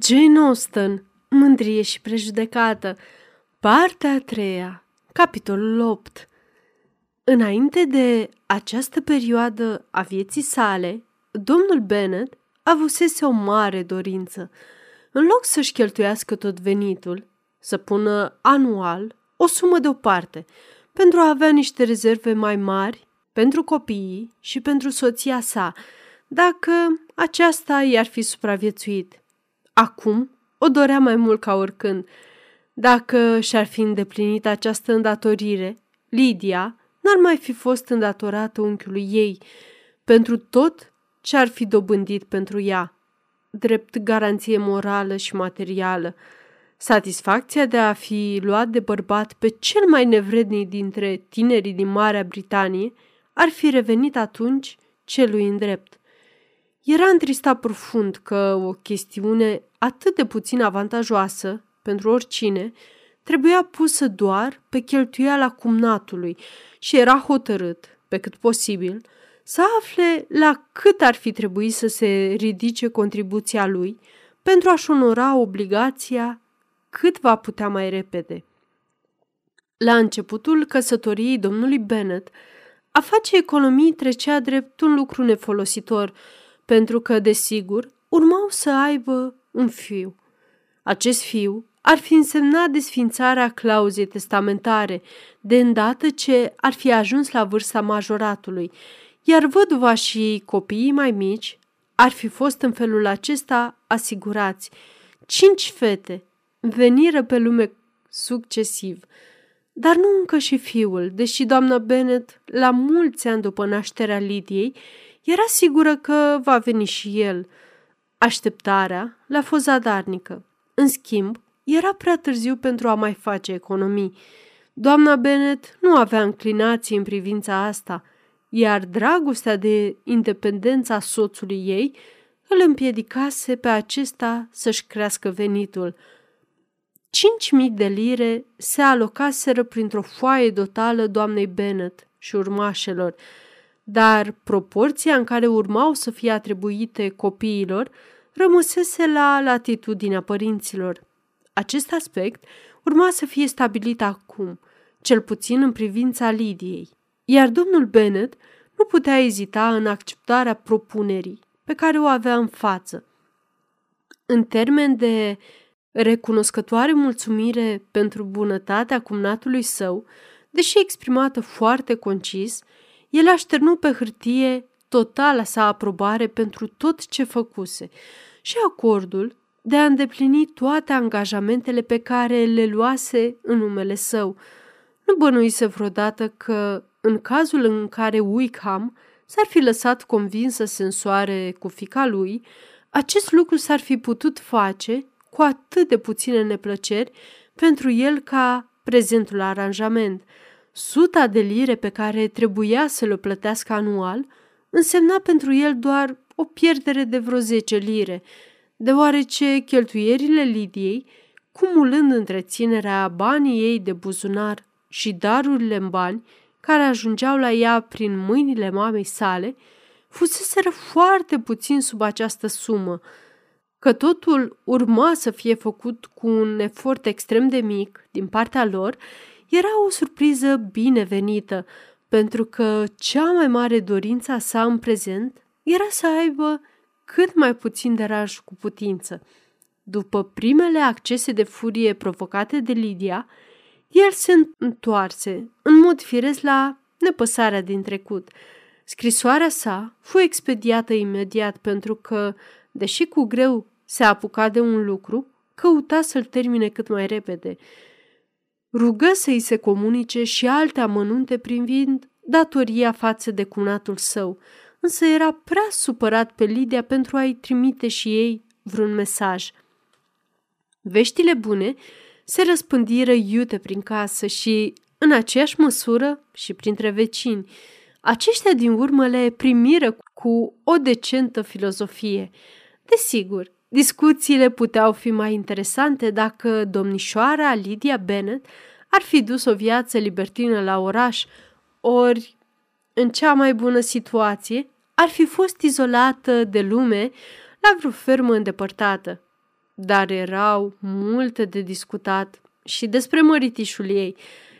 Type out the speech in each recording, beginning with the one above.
Jane Austen, Mândrie și prejudecată, partea a treia, capitolul 8 Înainte de această perioadă a vieții sale, domnul Bennet avusese o mare dorință. În loc să-și cheltuiască tot venitul, să pună anual o sumă deoparte pentru a avea niște rezerve mai mari pentru copiii și pentru soția sa, dacă aceasta i-ar fi supraviețuit. Acum o dorea mai mult ca oricând. Dacă și-ar fi îndeplinit această îndatorire, Lidia n-ar mai fi fost îndatorată unchiului ei pentru tot ce ar fi dobândit pentru ea, drept garanție morală și materială. Satisfacția de a fi luat de bărbat pe cel mai nevrednic dintre tinerii din Marea Britanie ar fi revenit atunci celui îndrept. Era întristat profund că o chestiune atât de puțin avantajoasă pentru oricine trebuia pusă doar pe cheltuiala cumnatului și era hotărât, pe cât posibil, să afle la cât ar fi trebuit să se ridice contribuția lui pentru a-și onora obligația cât va putea mai repede. La începutul căsătoriei domnului Bennet, a face economii trecea drept un lucru nefolositor, pentru că, desigur, urmau să aibă un fiu. Acest fiu ar fi însemnat desfințarea clauzei testamentare, de îndată ce ar fi ajuns la vârsta majoratului, iar văduva și copiii mai mici ar fi fost în felul acesta asigurați. Cinci fete veniră pe lume succesiv, dar nu încă și fiul, deși doamna Bennet, la mulți ani după nașterea Lidiei, era sigură că va veni și el. Așteptarea l-a fost zadarnică. În schimb, era prea târziu pentru a mai face economii. Doamna Bennet nu avea înclinații în privința asta, iar dragostea de independența soțului ei îl împiedicase pe acesta să-și crească venitul. Cinci mii de lire se alocaseră printr-o foaie dotală doamnei Bennet și urmașelor, dar proporția în care urmau să fie atribuite copiilor rămăsese la latitudinea părinților. Acest aspect urma să fie stabilit acum, cel puțin în privința Lidiei, iar domnul Bennet nu putea ezita în acceptarea propunerii pe care o avea în față. În termen de recunoscătoare mulțumire pentru bunătatea cumnatului său, deși exprimată foarte concis, el așternu pe hârtie totala sa aprobare pentru tot ce făcuse și acordul de a îndeplini toate angajamentele pe care le luase în numele său. Nu bănuise vreodată că, în cazul în care Wickham s-ar fi lăsat convins să se însoare cu fica lui, acest lucru s-ar fi putut face cu atât de puține neplăceri pentru el ca prezentul aranjament. Suta de lire pe care trebuia să le plătească anual însemna pentru el doar o pierdere de vreo 10 lire, deoarece cheltuierile Lidiei, cumulând întreținerea banii ei de buzunar și darurile în bani care ajungeau la ea prin mâinile mamei sale, fuseseră foarte puțin sub această sumă, că totul urma să fie făcut cu un efort extrem de mic din partea lor, era o surpriză binevenită, pentru că cea mai mare dorință a sa în prezent era să aibă cât mai puțin de raj cu putință. După primele accese de furie provocate de Lidia, el se întoarse, în mod firesc, la nepăsarea din trecut. Scrisoarea sa fu expediată imediat pentru că, deși cu greu se apuca de un lucru, căuta să-l termine cât mai repede. Rugă să-i se comunice și alte amănunte privind datoria față de cunatul său, însă era prea supărat pe Lidia pentru a-i trimite și ei vreun mesaj. Veștile bune se răspândiră iute prin casă și, în aceeași măsură, și printre vecini. Aceștia din urmă le primiră cu o decentă filozofie. Desigur, discuțiile puteau fi mai interesante dacă domnișoara Lydia Bennet ar fi dus o viață libertină la oraș, ori, în cea mai bună situație, ar fi fost izolată de lume la vreo fermă îndepărtată. dar erau multe de discutat și despre măritișul ei,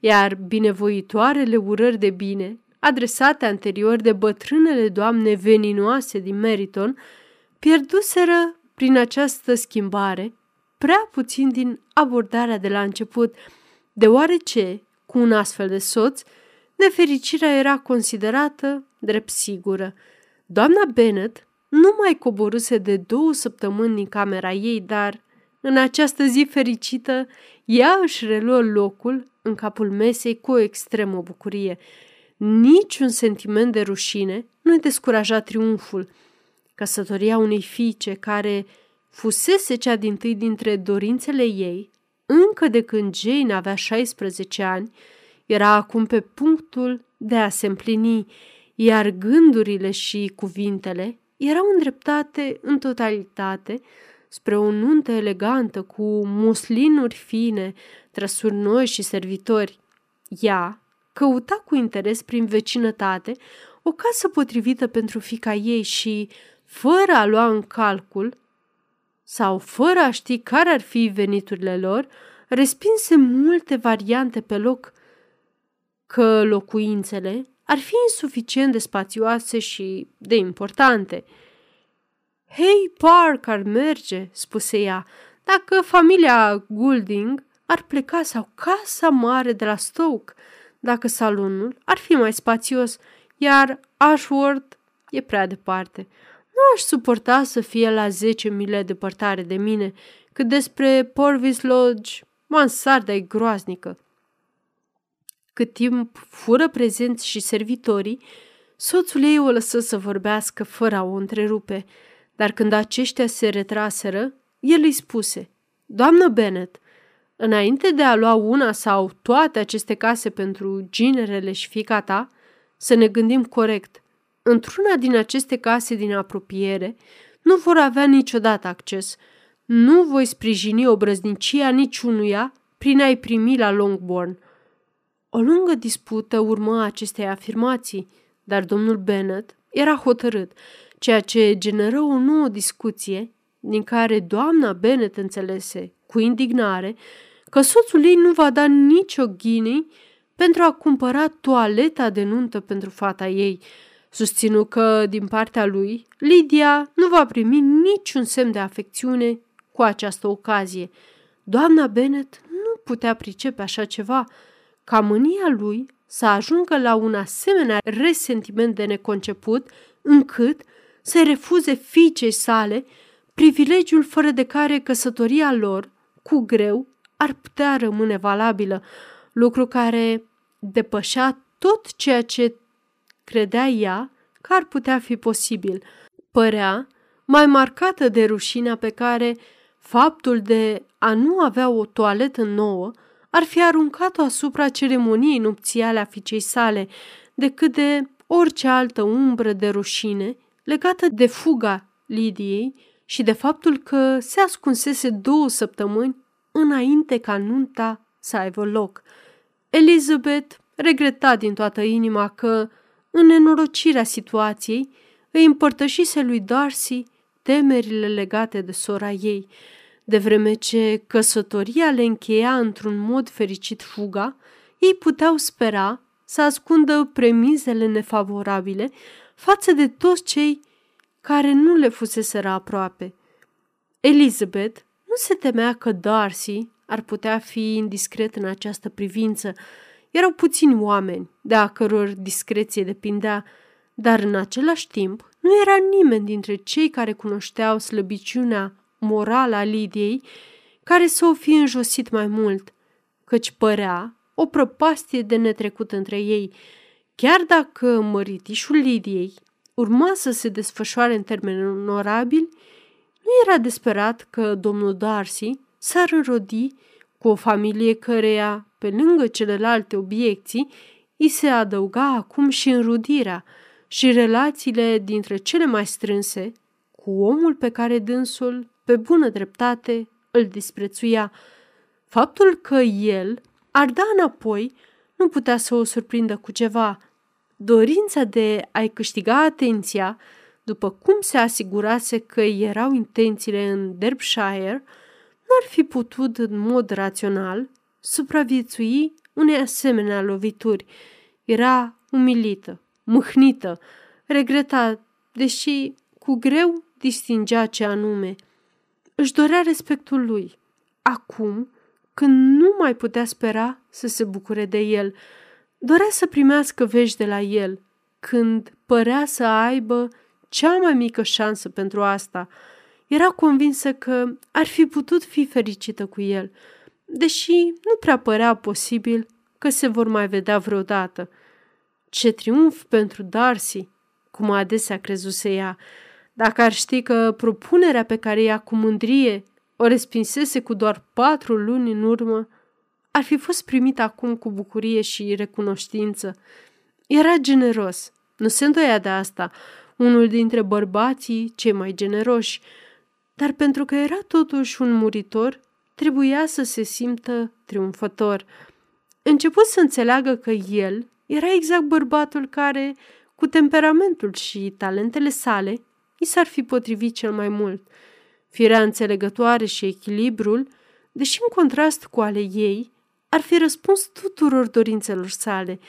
iar binevoitoarele urări de bine, adresate anterior de bătrânele doamne veninoase din Meriton, pierduseră prin această schimbare prea puțin din abordarea de la început, deoarece, cu un astfel de soț, nefericirea era considerată drept sigură. Doamna Bennet nu mai coboruse de două săptămâni din camera ei, dar în această zi fericită ea își reluă locul în capul mesei cu o extremă bucurie. Niciun sentiment de rușine nu-i descuraja triumful. Căsătoria unei fiice care fusese cea din tâi dintre dorințele ei, încă de când Jane avea 16 ani, era acum pe punctul de a se împlini, iar gândurile și cuvintele erau îndreptate în totalitate spre o nuntă elegantă cu muslinuri fine, trăsuri noi și servitori. Ea căuta cu interes prin vecinătate o casă potrivită pentru fica ei și, fără a lua în calcul sau fără a ști care ar fi veniturile lor, respinse multe variante pe loc că locuințele ar fi insuficient de spațioase și de importante. Hei, Park ar merge, spuse ea, dacă familia Goulding ar pleca sau casa mare de la Stoke, dacă salonul ar fi mai spațios, iar Ashworth e prea departe. Nu aș suporta să fie la 10 mile departare de mine, cât despre Porvis Lodge, mansarda e groaznică. Cât timp fură prezenți și servitorii, soțul ei o lăsă să vorbească fără a o întrerupe, dar când aceștia se retraseră, el îi spuse, Doamnă Bennet, înainte de a lua una sau toate aceste case pentru ginerele și fica ta, să ne gândim corect. Într-una din aceste case din apropiere nu vor avea niciodată acces. Nu voi sprijini obrăznicia niciunuia prin a-i primi la Longbourn. O lungă dispută urmă acestei afirmații, dar domnul Bennet era hotărât, ceea ce generă o nouă discuție din care doamna Bennet înțelese, cu indignare, că soțul ei nu va da nicio ghinei pentru a cumpăra toaleta de nuntă pentru fata ei, susținu că, din partea lui, Lydia nu va primi niciun semn de afecțiune cu această ocazie. Doamna Bennet nu putea pricepe așa ceva, ca mânia lui să ajungă la un asemenea resentiment de neconceput, încât să refuze fiicei sale privilegiul fără de care căsătoria lor, cu greu, ar putea rămâne valabilă, lucru care depășea tot ceea ce credea ea că ar putea fi posibil. Părea mai marcată de rușinea pe care faptul de a nu avea o toaletă nouă ar fi aruncat-o asupra ceremoniei nupțiale a fiicei sale, decât de orice altă umbră de rușine legată de fuga Lidiei și de faptul că se ascunsese două săptămâni înainte ca nunta să aibă loc. Elizabeth regreta din toată inima că, în nenorocirea situației, îi împărtășise lui Darcy temerile legate de sora ei – de vreme ce căsătoria le încheia într-un mod fericit fuga, ei puteau spera să ascundă premizele nefavorabile față de toți cei care nu le fuseseră aproape. Elizabeth nu se temea că Darcy ar putea fi indiscret în această privință. Erau puțini oameni de a căror discreție depindea, dar în același timp nu era nimeni dintre cei care cunoșteau slăbiciunea morală a Lidiei care să o fi înjosit mai mult, căci părea o prăpastie de netrecut între ei, chiar dacă măritișul Lidiei urma să se desfășoare în termeni onorabili, nu era desperat că domnul Darcy s-ar înrodi cu o familie căreia, pe lângă celelalte obiecții, îi se adăuga acum și înrudirea și relațiile dintre cele mai strânse cu omul pe care dânsul pe bună dreptate, îl disprețuia. Faptul că el ar da înapoi nu putea să o surprindă cu ceva. Dorința de a-i câștiga atenția, după cum se asigurase că erau intențiile în Derbyshire, n-ar fi putut în mod rațional supraviețui unei asemenea lovituri. Era umilită, mâhnită, regreta, deși cu greu distingea ce anume. Își dorea respectul lui. Acum, când nu mai putea spera să se bucure de el, dorea să primească vești de la el, când părea să aibă cea mai mică șansă pentru asta. Era convinsă că ar fi putut fi fericită cu el, deși nu prea părea posibil că se vor mai vedea vreodată. Ce triumf pentru Darcy, cum adesea crezuse ea, dacă ar ști că propunerea pe care ea cu mândrie o respinsese cu doar patru luni în urmă, ar fi fost primit acum cu bucurie și recunoștință. Era generos, nu se îndoia de asta, unul dintre bărbații cei mai generoși, dar pentru că era totuși un muritor, trebuia să se simtă triumfător. Început să înțeleagă că el era exact bărbatul care, cu temperamentul și talentele sale, i s-ar fi potrivit cel mai mult. Firea înțelegătoare și echilibrul, deși în contrast cu ale ei, ar fi răspuns tuturor dorințelor sale.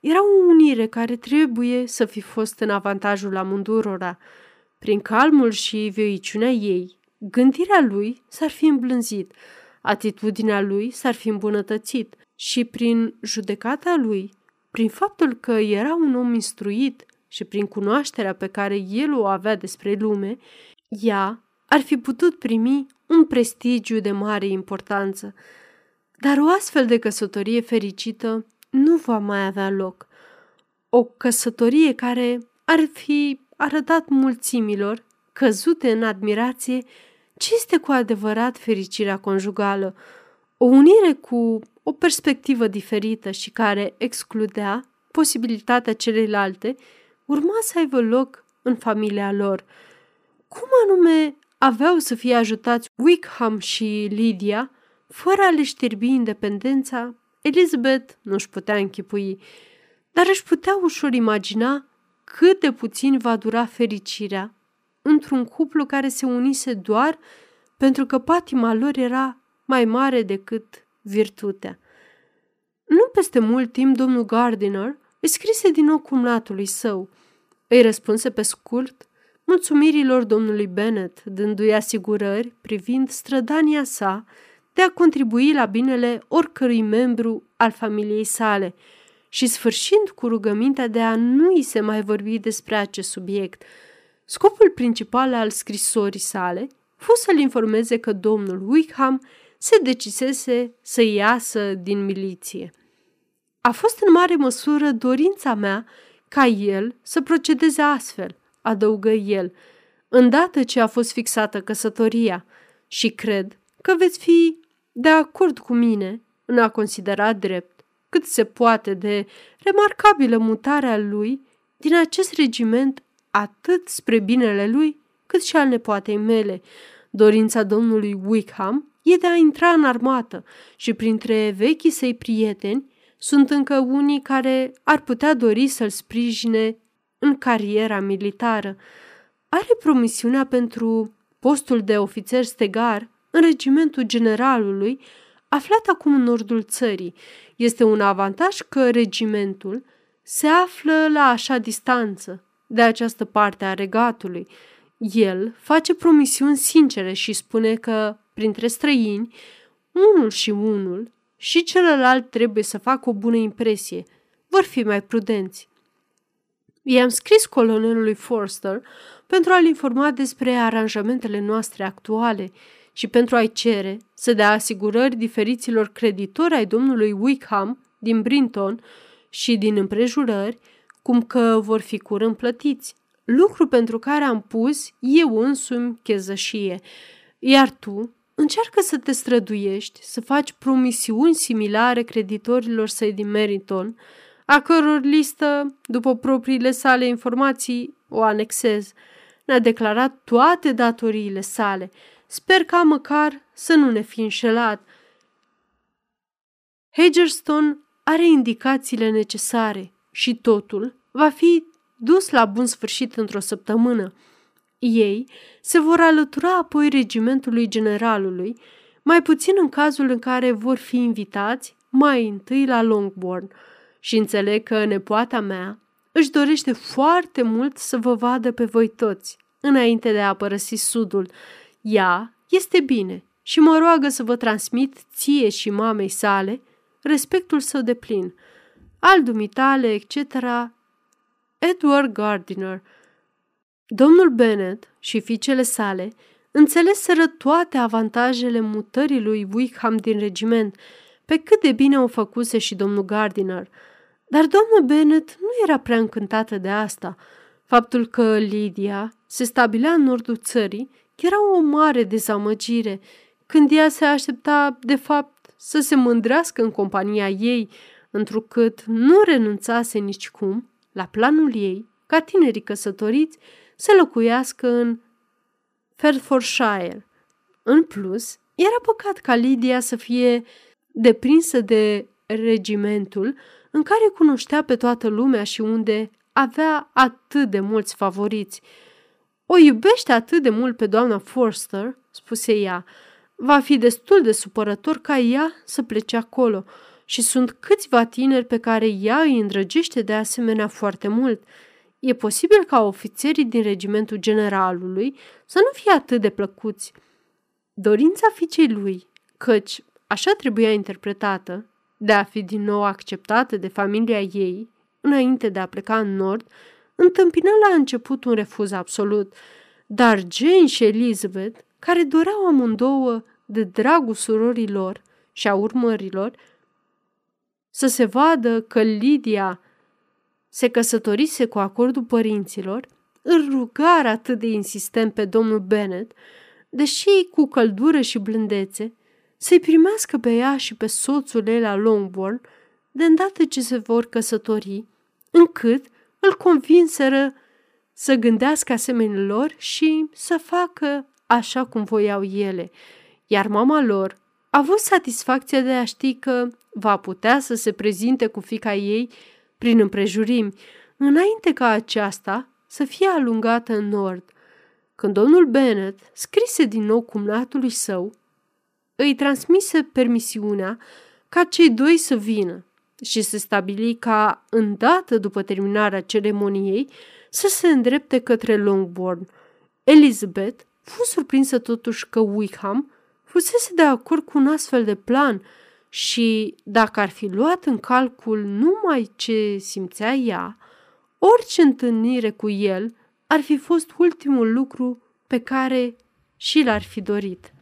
Era o unire care trebuie să fi fost în avantajul amândurora. Prin calmul și vioiciunea ei, gândirea lui s-ar fi îmblânzit, atitudinea lui s-ar fi îmbunătățit și prin judecata lui, prin faptul că era un om instruit și prin cunoașterea pe care el o avea despre lume, ea ar fi putut primi un prestigiu de mare importanță. Dar o astfel de căsătorie fericită nu va mai avea loc. O căsătorie care ar fi arătat mulțimilor, căzute în admirație, ce este cu adevărat fericirea conjugală, o unire cu o perspectivă diferită și care excludea posibilitatea celelalte, urma să aibă loc în familia lor. Cum anume aveau să fie ajutați Wickham și Lydia, fără a le știrbi independența, Elizabeth nu își putea închipui, dar își putea ușor imagina cât de puțin va dura fericirea într-un cuplu care se unise doar pentru că patima lor era mai mare decât virtutea. Nu peste mult timp, domnul Gardiner îi scrise din nou cumnatului său. Îi răspunse pe scurt mulțumirilor domnului Bennet, dându-i asigurări privind strădania sa de a contribui la binele oricărui membru al familiei sale și sfârșind cu rugămintea de a nu i se mai vorbi despre acest subiect. Scopul principal al scrisorii sale fost să-l informeze că domnul Wickham se decisese să iasă din miliție. A fost în mare măsură dorința mea ca el să procedeze astfel, adăugă el, îndată ce a fost fixată căsătoria și cred că veți fi de acord cu mine în a considera drept cât se poate de remarcabilă mutarea lui din acest regiment atât spre binele lui cât și al nepoatei mele. Dorința domnului Wickham e de a intra în armată și printre vechii săi prieteni sunt încă unii care ar putea dori să-l sprijine în cariera militară. Are promisiunea pentru postul de ofițer stegar în regimentul generalului, aflat acum în nordul țării. Este un avantaj că regimentul se află la așa distanță de această parte a regatului. El face promisiuni sincere și spune că, printre străini, unul și unul și celălalt trebuie să facă o bună impresie. Vor fi mai prudenți. I-am scris colonelului Forster pentru a-l informa despre aranjamentele noastre actuale și pentru a-i cere să dea asigurări diferiților creditori ai domnului Wickham din Brinton și din împrejurări, cum că vor fi curând plătiți, lucru pentru care am pus eu însumi chezășie. Iar tu încearcă să te străduiești, să faci promisiuni similare creditorilor săi din Meriton, a căror listă, după propriile sale informații, o anexez. Ne-a declarat toate datoriile sale. Sper ca măcar să nu ne fi înșelat. Hagerstone are indicațiile necesare și totul va fi dus la bun sfârșit într-o săptămână. Ei se vor alătura apoi regimentului generalului, mai puțin în cazul în care vor fi invitați mai întâi la Longbourn și înțeleg că nepoata mea își dorește foarte mult să vă vadă pe voi toți înainte de a părăsi sudul. Ea este bine și mă roagă să vă transmit ție și mamei sale respectul său de plin. Al dumitale, etc. Edward Gardiner. Domnul Bennet și fiicele sale înțeleseră toate avantajele mutării lui Wickham din regiment, pe cât de bine o făcuse și domnul Gardiner. Dar doamna Bennet nu era prea încântată de asta. Faptul că Lydia se stabilea în nordul țării era o mare dezamăgire, când ea se aștepta, de fapt, să se mândrească în compania ei, întrucât nu renunțase nicicum la planul ei ca tinerii căsătoriți să locuiască în Hertfordshire. În plus, era păcat ca Lydia să fie deprinsă de regimentul în care cunoștea pe toată lumea și unde avea atât de mulți favoriți. O iubește atât de mult pe doamna Forster, spuse ea, va fi destul de supărător ca ea să plece acolo și sunt câțiva tineri pe care ea îi îndrăgește de asemenea foarte mult. E posibil ca ofițerii din regimentul generalului să nu fie atât de plăcuți. Dorința fiicei lui, căci așa trebuia interpretată, de a fi din nou acceptată de familia ei, înainte de a pleca în nord, întâmpină la început un refuz absolut, dar Jane și Elizabeth, care doreau amândouă de dragul surorilor și a urmărilor, să se vadă că Lydia se căsătorise cu acordul părinților, îl rugară atât de insistent pe domnul Bennet, deși cu căldură și blândețe, să-i primească pe ea și pe soțul ei la Longbourn, de îndată ce se vor căsători, încât îl convinseră să gândească asemenea lor și să facă așa cum voiau ele, iar mama lor a avut satisfacția de a ști că va putea să se prezinte cu fica ei prin împrejurimi, înainte ca aceasta să fie alungată în nord. Când domnul Bennet scrise din nou cumnatului său, îi transmise permisiunea ca cei doi să vină și se stabili ca, îndată după terminarea ceremoniei, să se îndrepte către Longbourn. Elizabeth fu surprinsă totuși că Wickham fusese de acord cu un astfel de plan și, dacă ar fi luat în calcul numai ce simțea ea, orice întâlnire cu el ar fi fost ultimul lucru pe care și l-ar fi dorit.